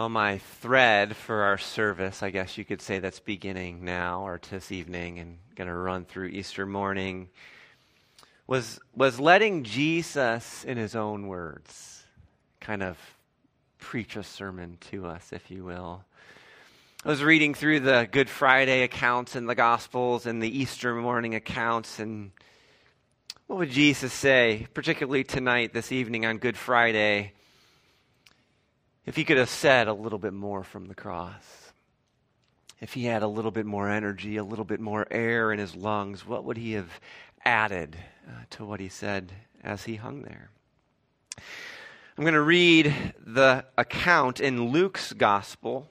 Well, my thread for our service, I guess you could say that's beginning now or this evening and going to run through Easter morning, was, was letting Jesus, in his own words, kind of preach a sermon to us, if you will. I was reading through the Good Friday accounts in the Gospels and the Easter morning accounts, and what would Jesus say, particularly tonight, this evening on Good Friday? If he could have said a little bit more from the cross, if he had a little bit more energy, a little bit more air in his lungs, what would he have added uh, to what he said as he hung there? I'm going to read the account in Luke's gospel,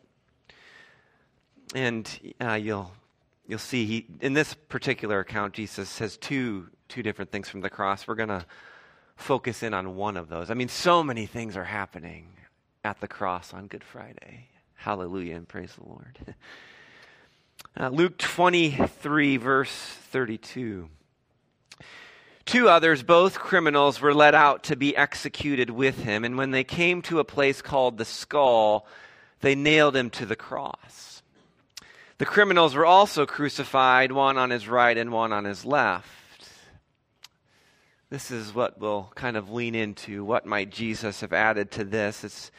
and uh, you'll you'll see he, in this particular account, Jesus says two two different things from the cross. We're going to focus in on one of those. I mean, so many things are happening at the cross on Good Friday. Hallelujah and praise the Lord. Uh, Luke 23, verse 32. Two others, both criminals, were led out to be executed with him, and when they came to a place called the skull, they nailed him to the cross. The criminals were also crucified, one on his right and one on his left. This is what we'll kind of lean into. What might Jesus have added to this? It's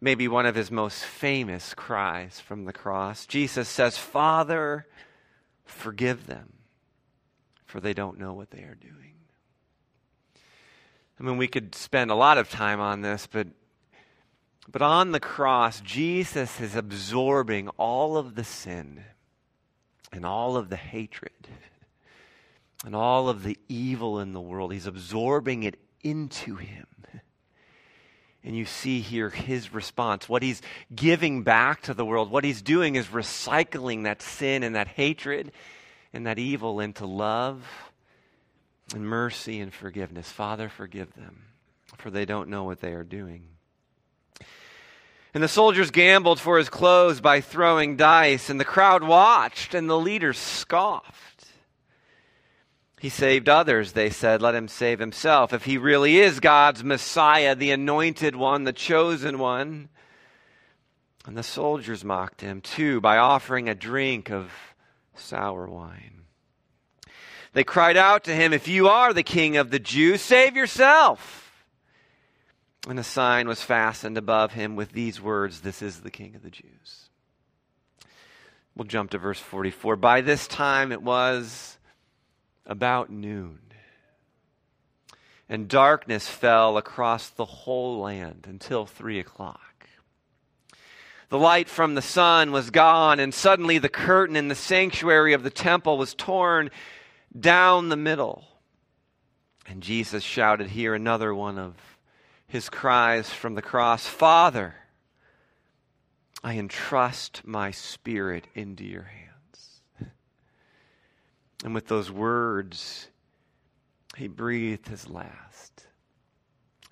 maybe one of his most famous cries from the cross. Jesus says, Father, forgive them, for they don't know what they are doing. I mean, we could spend a lot of time on this, but, but on the cross, Jesus is absorbing all of the sin and all of the hatred and all of the evil in the world. He's absorbing it into him. And you see here his response. What he's giving back to the world, what he's doing is recycling that sin and that hatred and that evil into love and mercy and forgiveness. Father, forgive them, for they don't know what they are doing. And the soldiers gambled for his clothes by throwing dice, and the crowd watched, and the leaders scoffed. He saved others, they said. Let him save himself. If he really is God's Messiah, the anointed one, the chosen one. And the soldiers mocked him, too, by offering a drink of sour wine. They cried out to him, If you are the king of the Jews, save yourself. And a sign was fastened above him with these words This is the king of the Jews. We'll jump to verse 44. By this time it was about noon. And darkness fell across the whole land until three o'clock. The light from the sun was gone, and suddenly the curtain in the sanctuary of the temple was torn down the middle. And Jesus shouted here another one of his cries from the cross Father, I entrust my spirit into your hands. And with those words, he breathed his last.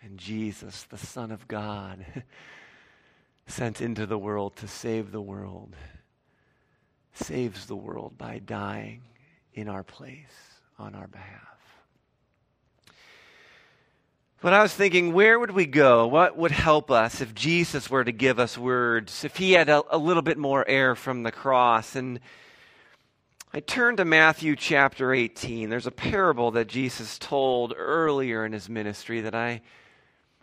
And Jesus, the Son of God, sent into the world to save the world, saves the world by dying in our place on our behalf. But I was thinking, where would we go? What would help us if Jesus were to give us words? If he had a, a little bit more air from the cross? And I turn to Matthew chapter 18. There's a parable that Jesus told earlier in his ministry that I,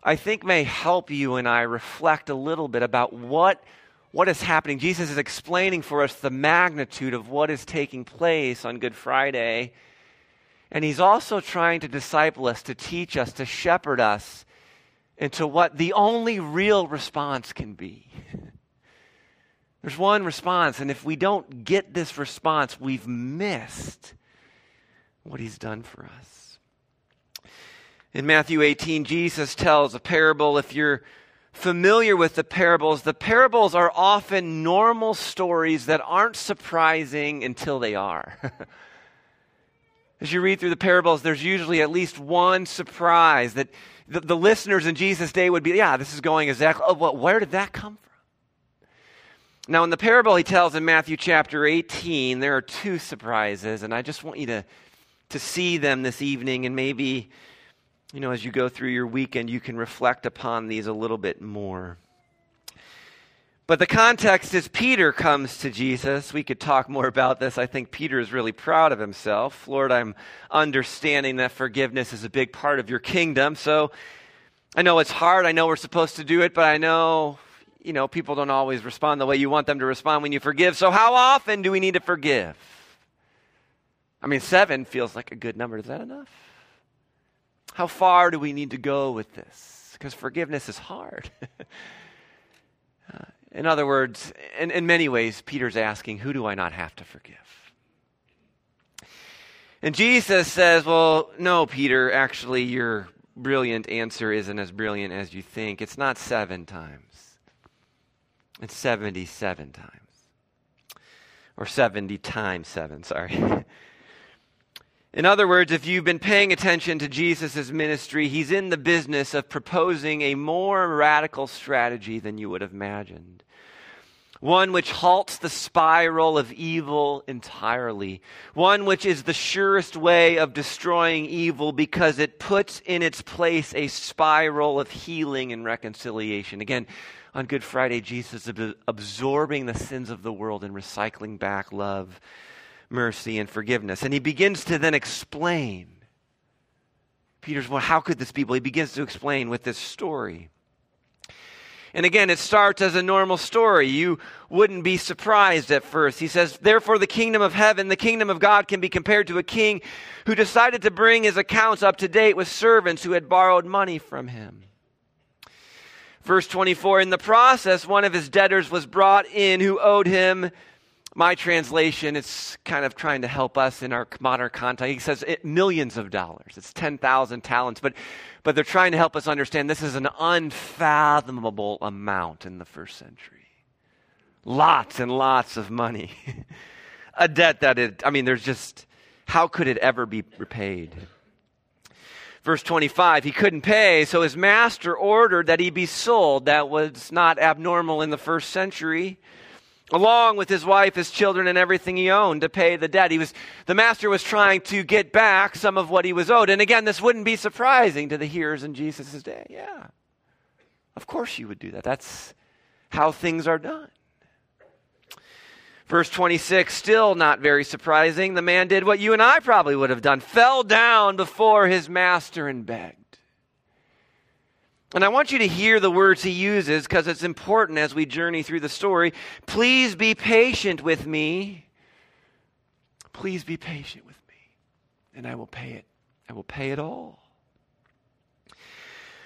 I think may help you and I reflect a little bit about what, what is happening. Jesus is explaining for us the magnitude of what is taking place on Good Friday. And he's also trying to disciple us, to teach us, to shepherd us into what the only real response can be. There's one response, and if we don't get this response, we've missed what he's done for us. In Matthew 18, Jesus tells a parable. If you're familiar with the parables, the parables are often normal stories that aren't surprising until they are. As you read through the parables, there's usually at least one surprise that the, the listeners in Jesus' day would be, yeah, this is going exactly, oh, well, where did that come from? Now, in the parable he tells in Matthew chapter 18, there are two surprises, and I just want you to, to see them this evening, and maybe, you know, as you go through your weekend, you can reflect upon these a little bit more. But the context is Peter comes to Jesus. We could talk more about this. I think Peter is really proud of himself. Lord, I'm understanding that forgiveness is a big part of your kingdom. So I know it's hard. I know we're supposed to do it, but I know, you know, people don't always respond the way you want them to respond when you forgive. So how often do we need to forgive? I mean, seven feels like a good number. Is that enough? How far do we need to go with this? Because forgiveness is hard. Uh, in other words, in, in many ways, Peter's asking, Who do I not have to forgive? And Jesus says, Well, no, Peter, actually, your brilliant answer isn't as brilliant as you think. It's not seven times, it's 77 times. Or 70 times seven, sorry. In other words, if you've been paying attention to Jesus' ministry, he's in the business of proposing a more radical strategy than you would have imagined one which halts the spiral of evil entirely, one which is the surest way of destroying evil because it puts in its place a spiral of healing and reconciliation. Again, on Good Friday, Jesus is absorbing the sins of the world and recycling back love, mercy, and forgiveness. And he begins to then explain. Peter's, well, how could this be? Well, he begins to explain with this story. And again, it starts as a normal story. You wouldn't be surprised at first. He says, Therefore, the kingdom of heaven, the kingdom of God, can be compared to a king who decided to bring his accounts up to date with servants who had borrowed money from him. Verse 24 In the process, one of his debtors was brought in who owed him my translation is kind of trying to help us in our modern context. He says it, millions of dollars. It's 10,000 talents. But, but they're trying to help us understand this is an unfathomable amount in the first century. Lots and lots of money. A debt that it, I mean, there's just, how could it ever be repaid? Verse 25, he couldn't pay, so his master ordered that he be sold. That was not abnormal in the first century along with his wife, his children, and everything he owned to pay the debt. He was, the master was trying to get back some of what he was owed. And again, this wouldn't be surprising to the hearers in Jesus' day. Yeah. Of course you would do that. That's how things are done. Verse 26, still not very surprising. The man did what you and I probably would have done fell down before his master and begged. And I want you to hear the words he uses because it's important as we journey through the story. Please be patient with me. Please be patient with me, and I will pay it. I will pay it all.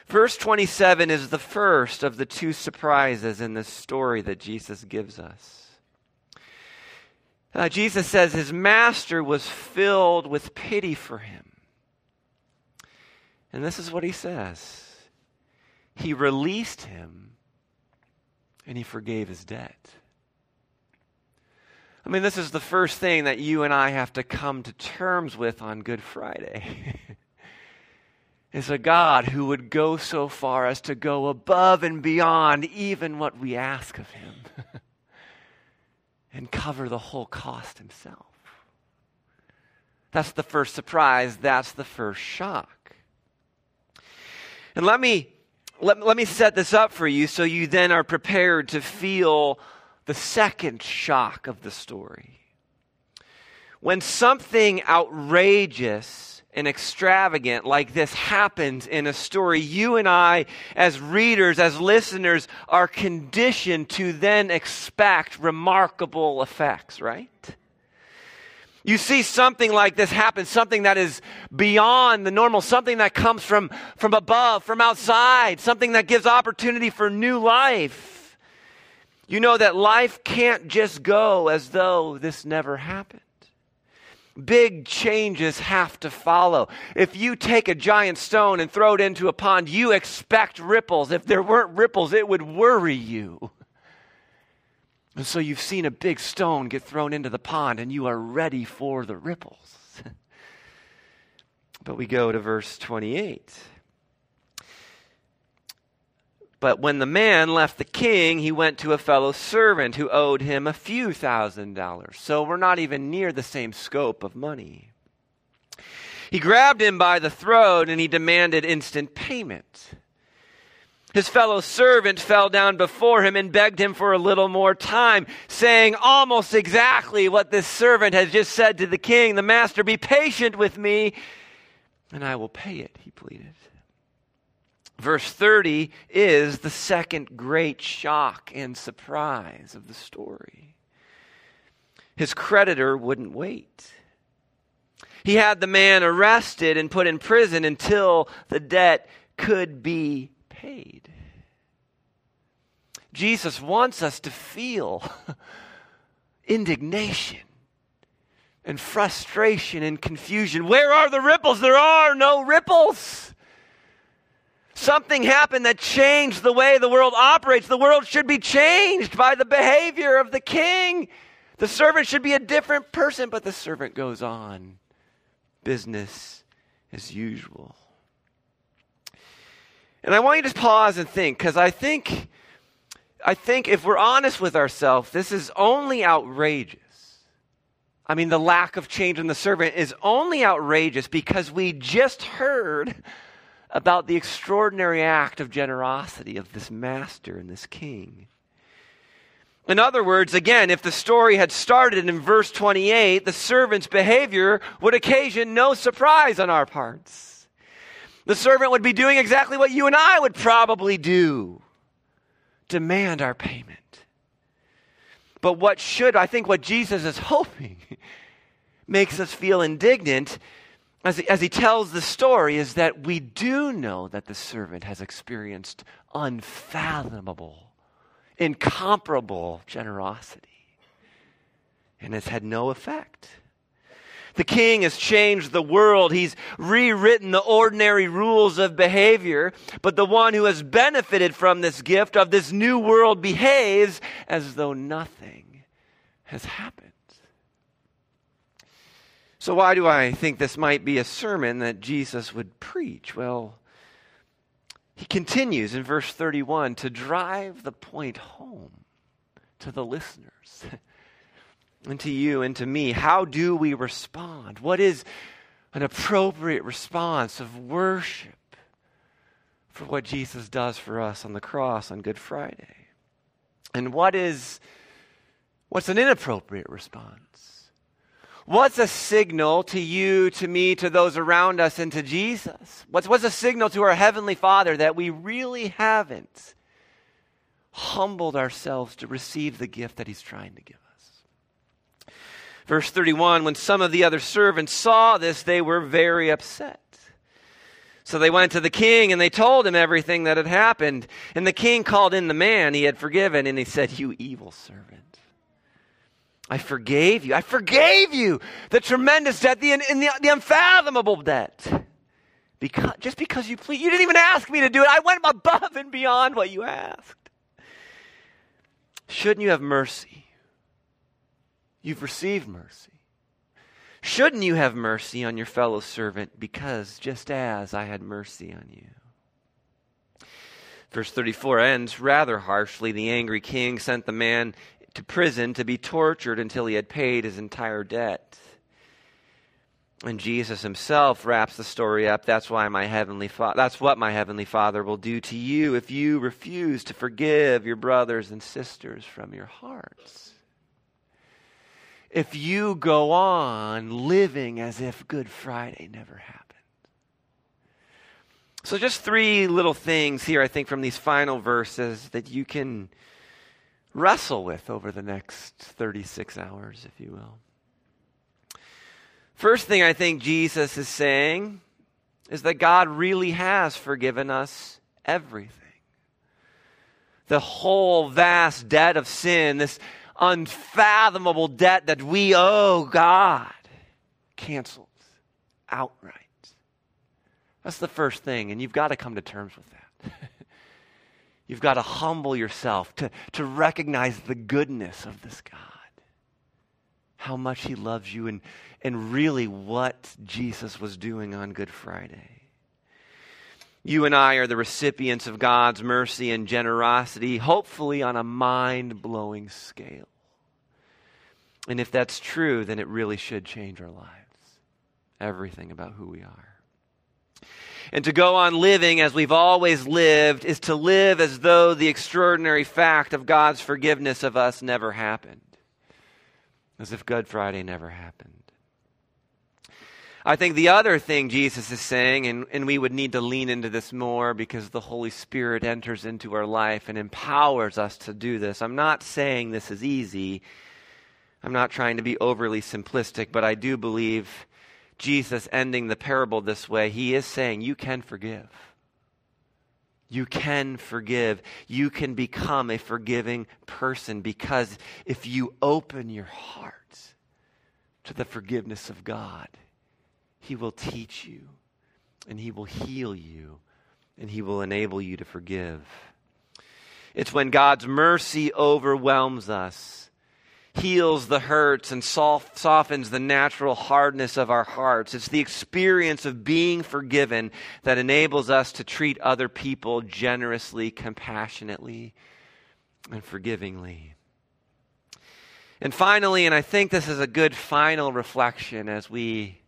Verse 27 is the first of the two surprises in this story that Jesus gives us. Uh, Jesus says his master was filled with pity for him. And this is what he says he released him and he forgave his debt. I mean, this is the first thing that you and I have to come to terms with on Good Friday. is a God who would go so far as to go above and beyond even what we ask of him and cover the whole cost himself. That's the first surprise. That's the first shock. And let me let, let me set this up for you so you then are prepared to feel the second shock of the story. When something outrageous and extravagant like this happens in a story, you and I, as readers, as listeners, are conditioned to then expect remarkable effects, right? You see something like this happen, something that is beyond the normal, something that comes from, from above, from outside, something that gives opportunity for new life, you know that life can't just go as though this never happened. Big changes have to follow. If you take a giant stone and throw it into a pond, you expect ripples. If there weren't ripples, it would worry you. And so you've seen a big stone get thrown into the pond and you are ready for the ripples. but we go to verse 28. But when the man left the king, he went to a fellow servant who owed him a few thousand dollars. So we're not even near the same scope of money. He grabbed him by the throat and he demanded instant payment. His fellow servant fell down before him and begged him for a little more time, saying almost exactly what this servant has just said to the king The master, be patient with me, and I will pay it, he pleaded. Verse 30 is the second great shock and surprise of the story. His creditor wouldn't wait. He had the man arrested and put in prison until the debt could be paid. Jesus wants us to feel indignation and frustration and confusion. Where are the ripples? There are no ripples. Something happened that changed the way the world operates. The world should be changed by the behavior of the king. The servant should be a different person, but the servant goes on. Business as usual. And I want you to pause and think, because I think, I think if we're honest with ourselves, this is only outrageous. I mean, the lack of change in the servant is only outrageous because we just heard about the extraordinary act of generosity of this master and this king. In other words, again, if the story had started in verse 28, the servant's behavior would occasion no surprise on our parts. The servant would be doing exactly what you and I would probably do demand our payment. But what should, I think, what Jesus is hoping makes us feel indignant as he, as he tells the story is that we do know that the servant has experienced unfathomable, incomparable generosity and has had no effect. The king has changed the world. He's rewritten the ordinary rules of behavior. But the one who has benefited from this gift of this new world behaves as though nothing has happened. So, why do I think this might be a sermon that Jesus would preach? Well, he continues in verse 31 to drive the point home to the listeners. and to you and to me. How do we respond? What is an appropriate response of worship for what Jesus does for us on the cross on Good Friday? And what is what's an inappropriate response? What's a signal to you, to me, to those around us, and to Jesus? What's, what's a signal to our Heavenly Father that we really haven't humbled ourselves to receive the gift that He's trying to give us? Verse 31 When some of the other servants saw this, they were very upset. So they went to the king and they told him everything that had happened. And the king called in the man he had forgiven and he said, You evil servant. I forgave you. I forgave you the tremendous debt, the, the, the unfathomable debt. Because, just because you please, you didn't even ask me to do it. I went above and beyond what you asked. Shouldn't you have mercy You've received mercy. Shouldn't you have mercy on your fellow servant because just as I had mercy on you? Verse 34 ends rather harshly. The angry king sent the man to prison to be tortured until he had paid his entire debt. And Jesus himself wraps the story up. That's why my heavenly Father, that's what my heavenly Father will do to you if you refuse to forgive your brothers and sisters from your hearts if you go on living as if Good Friday never happened. So, just three little things here, I think, from these final verses that you can wrestle with over the next 36 hours, if you will. First thing I think Jesus is saying is that God really has forgiven us everything. The whole vast debt of sin, this unfathomable debt that we owe God canceled outright. That's the first thing, and you've got to come to terms with that. you've got to humble yourself to, to recognize the goodness of this God, how much He loves you, and, and really what Jesus was doing on Good Friday. You and I are the recipients of God's mercy and generosity, hopefully on a mind blowing scale. And if that's true, then it really should change our lives. Everything about who we are. And to go on living as we've always lived is to live as though the extraordinary fact of God's forgiveness of us never happened, as if Good Friday never happened. I think the other thing Jesus is saying, and, and we would need to lean into this more because the Holy Spirit enters into our life and empowers us to do this. I'm not saying this is easy. I'm not trying to be overly simplistic, but I do believe Jesus ending the parable this way, he is saying, You can forgive. You can forgive. You can become a forgiving person because if you open your heart to the forgiveness of God, He will teach you and He will heal you and He will enable you to forgive. It's when God's mercy overwhelms us heals the hurts and softens the natural hardness of our hearts. It's the experience of being forgiven that enables us to treat other people generously, compassionately, and forgivingly. And finally, and I think this is a good final reflection as we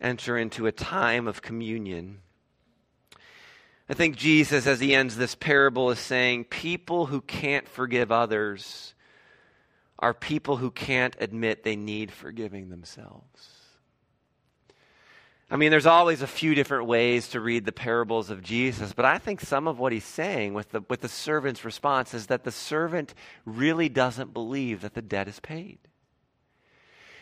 enter into a time of communion. I think Jesus, as he ends this parable, is saying people who can't forgive others are people who can't admit they need forgiving themselves. I mean, there's always a few different ways to read the parables of Jesus, but I think some of what he's saying with the, with the servant's response is that the servant really doesn't believe that the debt is paid.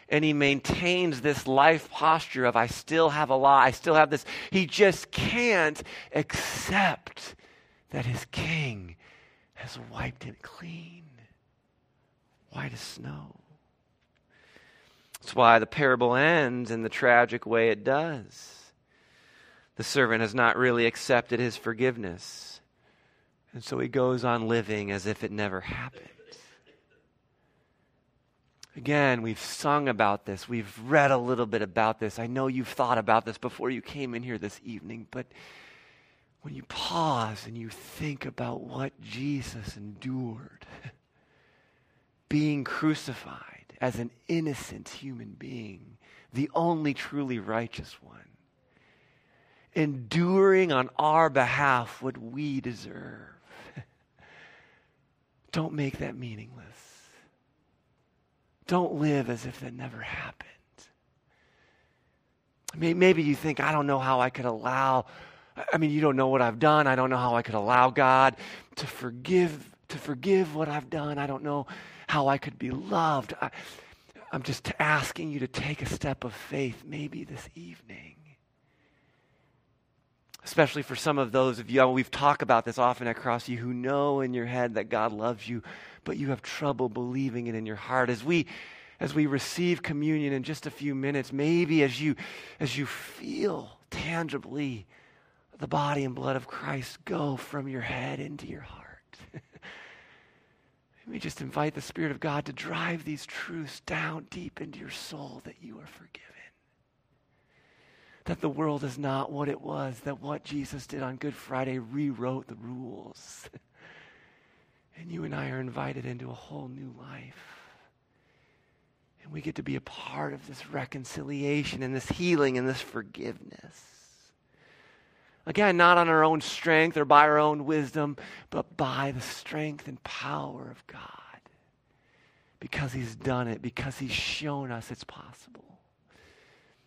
And he maintains this life posture of, I still have a law, I still have this. He just can't accept that his king has wiped it clean white as snow. That's why the parable ends in the tragic way it does. The servant has not really accepted his forgiveness. And so he goes on living as if it never happened. Again, we've sung about this. We've read a little bit about this. I know you've thought about this before you came in here this evening, but when you pause and you think about what Jesus endured, being crucified as an innocent human being, the only truly righteous one, enduring on our behalf what we deserve. Don't make that meaningless. Don't live as if that never happened. Maybe you think, I don't know how I could allow, I mean, you don't know what I've done. I don't know how I could allow God to forgive, to forgive what I've done. I don't know how I could be loved. I, I'm just asking you to take a step of faith maybe this evening. Especially for some of those of you, we've talked about this often at you who know in your head that God loves you, but you have trouble believing it in your heart. As we as we receive communion in just a few minutes, maybe as you as you feel tangibly the body and blood of Christ go from your head into your heart. Let me just invite the Spirit of God to drive these truths down deep into your soul that you are forgiven. That the world is not what it was, that what Jesus did on Good Friday rewrote the rules. and you and I are invited into a whole new life. And we get to be a part of this reconciliation and this healing and this forgiveness. Again, not on our own strength or by our own wisdom, but by the strength and power of God. Because He's done it, because He's shown us it's possible.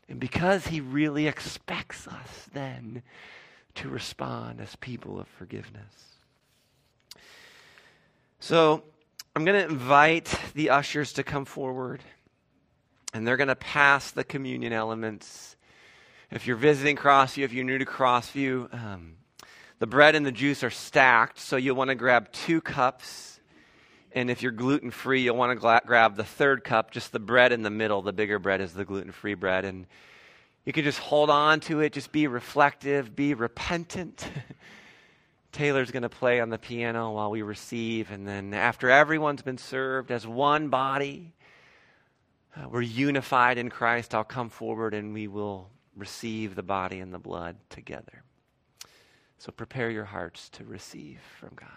And because He really expects us then to respond as people of forgiveness. So, I'm going to invite the ushers to come forward, and they're going to pass the communion elements if you're visiting Crossview, if you're new to Crossview, um, the bread and the juice are stacked, so you'll want to grab two cups. And if you're gluten free, you'll want to gla- grab the third cup, just the bread in the middle. The bigger bread is the gluten free bread. And you can just hold on to it, just be reflective, be repentant. Taylor's going to play on the piano while we receive. And then after everyone's been served as one body, uh, we're unified in Christ, I'll come forward and we will receive the body and the blood together. So prepare your hearts to receive from God.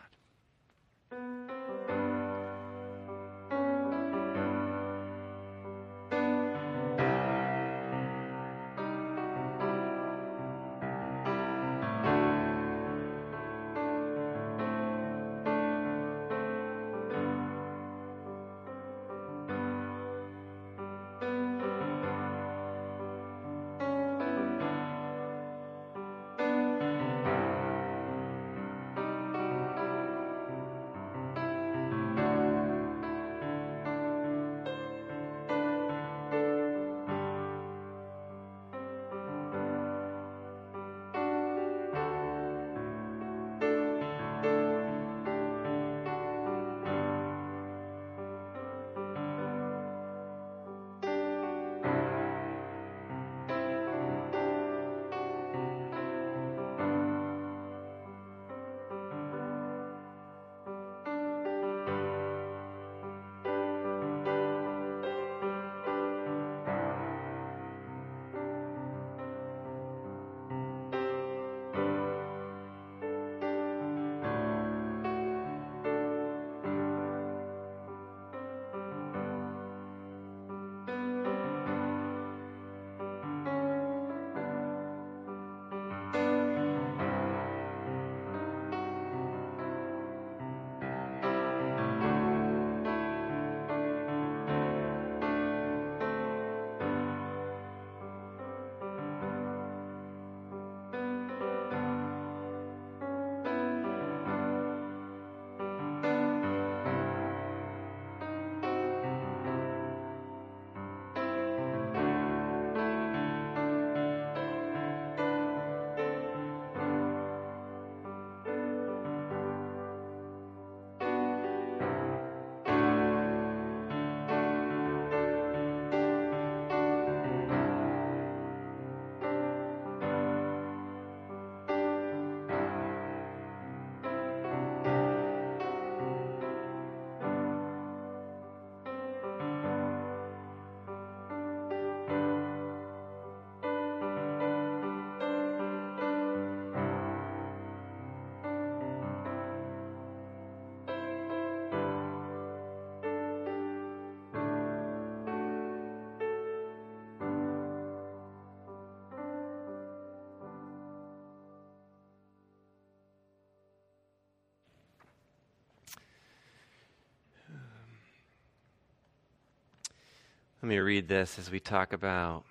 Let me read this as we talk about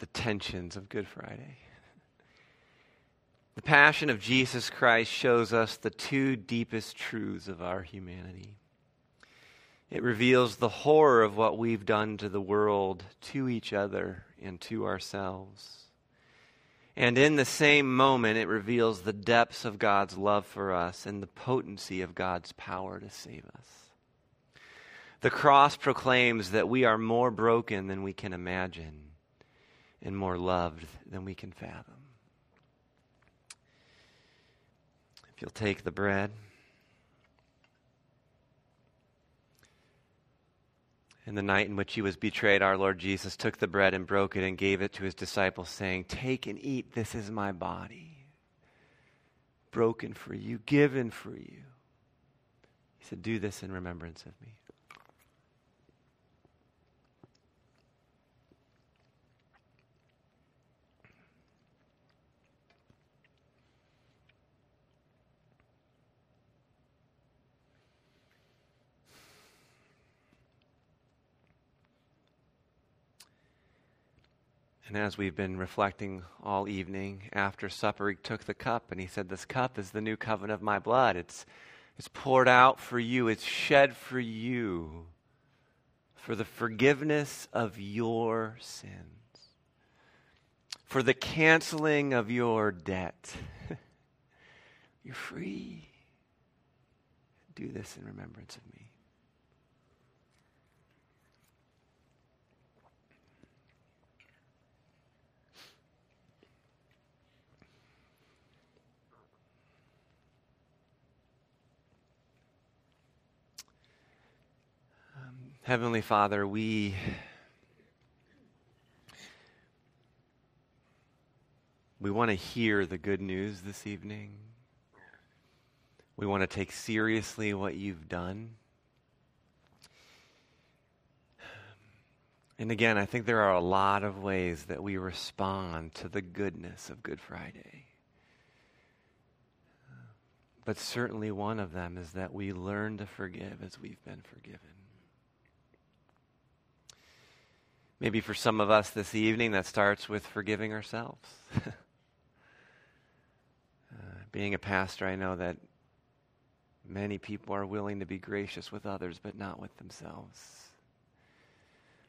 the tensions of Good Friday. The passion of Jesus Christ shows us the two deepest truths of our humanity. It reveals the horror of what we've done to the world, to each other, and to ourselves. And in the same moment, it reveals the depths of God's love for us and the potency of God's power to save us. The cross proclaims that we are more broken than we can imagine and more loved than we can fathom. If you'll take the bread. In the night in which he was betrayed, our Lord Jesus took the bread and broke it and gave it to his disciples, saying, Take and eat, this is my body, broken for you, given for you. He said, Do this in remembrance of me. And as we've been reflecting all evening, after supper, he took the cup and he said, This cup is the new covenant of my blood. It's, it's poured out for you, it's shed for you for the forgiveness of your sins, for the canceling of your debt. You're free. Do this in remembrance of me. Heavenly Father, we we want to hear the good news this evening. We want to take seriously what you've done. And again, I think there are a lot of ways that we respond to the goodness of Good Friday. But certainly one of them is that we learn to forgive as we've been forgiven. Maybe for some of us this evening, that starts with forgiving ourselves. uh, being a pastor, I know that many people are willing to be gracious with others, but not with themselves.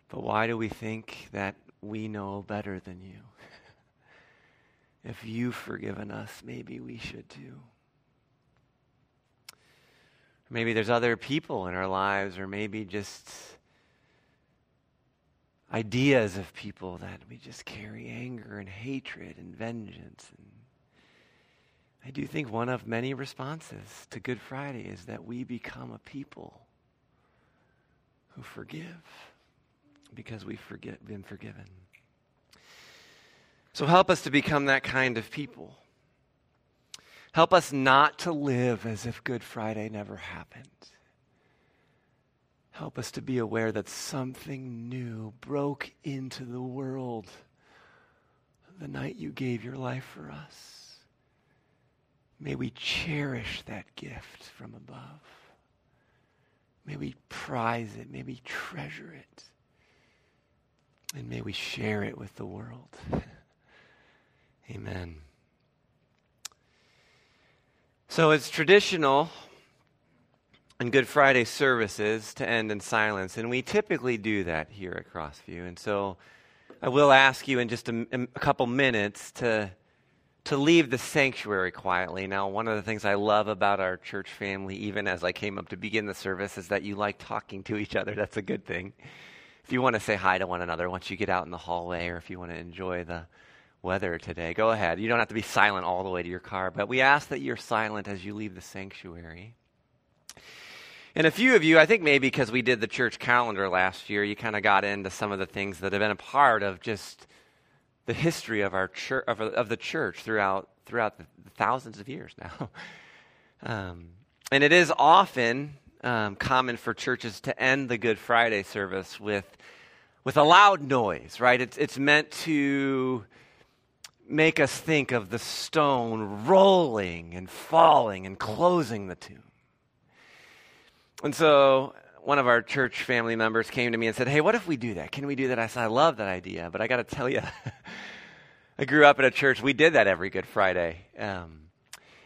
But why do we think that we know better than you? if you've forgiven us, maybe we should too. Maybe there's other people in our lives, or maybe just ideas of people that we just carry anger and hatred and vengeance. And I do think one of many responses to Good Friday is that we become a people who forgive because we've forget, been forgiven. So help us to become that kind of people. Help us not to live as if Good Friday never happened. Help us to be aware that something new broke into the world the night you gave your life for us. May we cherish that gift from above. May we prize it. May we treasure it. And may we share it with the world. Amen. So it's traditional and Good Friday services to end in silence. And we typically do that here at Crossview. And so I will ask you in just a, a, couple minutes to, to leave the sanctuary quietly. Now, one of the things I love about our church family, even as I came up to begin the service, is that you like talking to each other. That's a good thing. If you want to say hi to one another once you get out in the hallway, or if you want to enjoy the weather today, go ahead. You don't have to be silent all the way to your car, but we ask that you're silent as you leave the sanctuary. And a few of you, I think maybe because we did the church calendar last year, you kind of got into some of the things that have been a part of just the history of our church of, of the church throughout throughout the, thousands of years now. um, and it is often um, common for churches to end the Good Friday service with with a loud noise, right? It's it's meant to make us think of the stone rolling and falling and closing the tomb. And so one of our church family members came to me and said, Hey, what if we do that? Can we do that? I said, I love that idea, but I got to tell you, I grew up in a church, we did that every Good Friday. Um,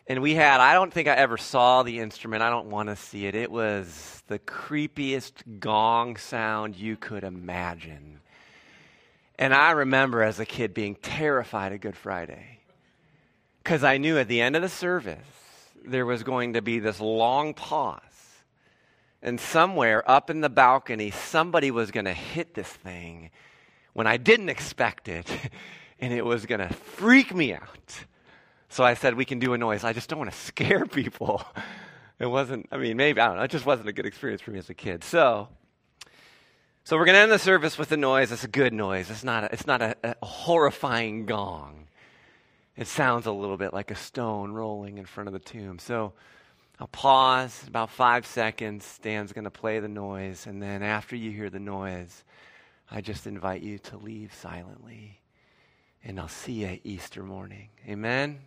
and we had, I don't think I ever saw the instrument. I don't want to see it. It was the creepiest gong sound you could imagine. And I remember as a kid being terrified of Good Friday because I knew at the end of the service there was going to be this long pause. And somewhere up in the balcony, somebody was going to hit this thing when I didn't expect it. And it was going to freak me out. So I said, We can do a noise. I just don't want to scare people. It wasn't, I mean, maybe, I don't know. It just wasn't a good experience for me as a kid. So so we're going to end the service with a noise. It's a good noise. It's not a, it's not a, a horrifying gong. It sounds a little bit like a stone rolling in front of the tomb. So I'll pause about five seconds. Dan's going to play the noise. And then after you hear the noise, I just invite you to leave silently. And I'll see you Easter morning. Amen.